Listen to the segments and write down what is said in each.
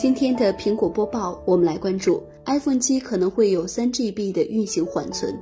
今天的苹果播报，我们来关注 iPhone 七可能会有 3GB 的运行缓存。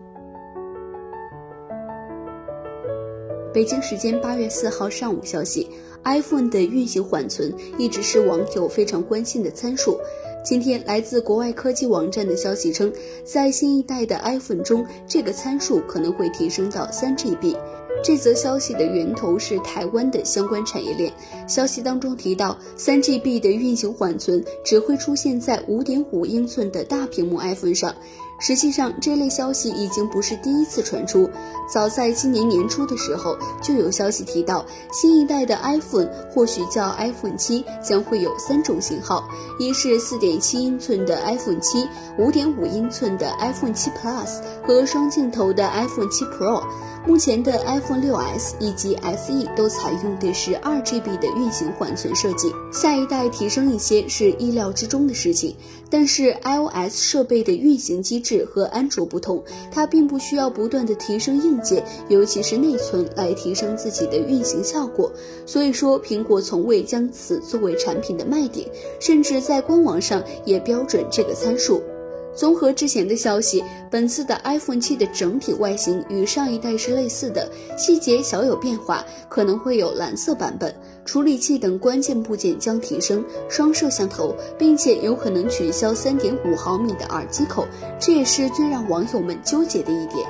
北京时间八月四号上午消息，iPhone 的运行缓存一直是网友非常关心的参数。今天来自国外科技网站的消息称，在新一代的 iPhone 中，这个参数可能会提升到 3GB。这则消息的源头是台湾的相关产业链。消息当中提到，3GB 的运行缓存只会出现在5.5英寸的大屏幕 iPhone 上。实际上，这类消息已经不是第一次传出。早在今年年初的时候，就有消息提到，新一代的 iPhone 或许叫 iPhone 七，将会有三种型号：一是4.7英寸的 iPhone 七，5.5英寸的 iPhone 七 Plus 和双镜头的 iPhone 七 Pro。目前的 iPhone 6s 以及 SE 都采用的是 2GB 的运行缓存设计，下一代提升一些是意料之中的事情。但是 iOS 设备的运行机制和安卓不同，它并不需要不断的提升硬件，尤其是内存来提升自己的运行效果。所以说，苹果从未将此作为产品的卖点，甚至在官网上也标准这个参数。综合之前的消息，本次的 iPhone 七的整体外形与上一代是类似的，细节小有变化，可能会有蓝色版本，处理器等关键部件将提升，双摄像头，并且有可能取消3.5毫米的耳机口，这也是最让网友们纠结的一点。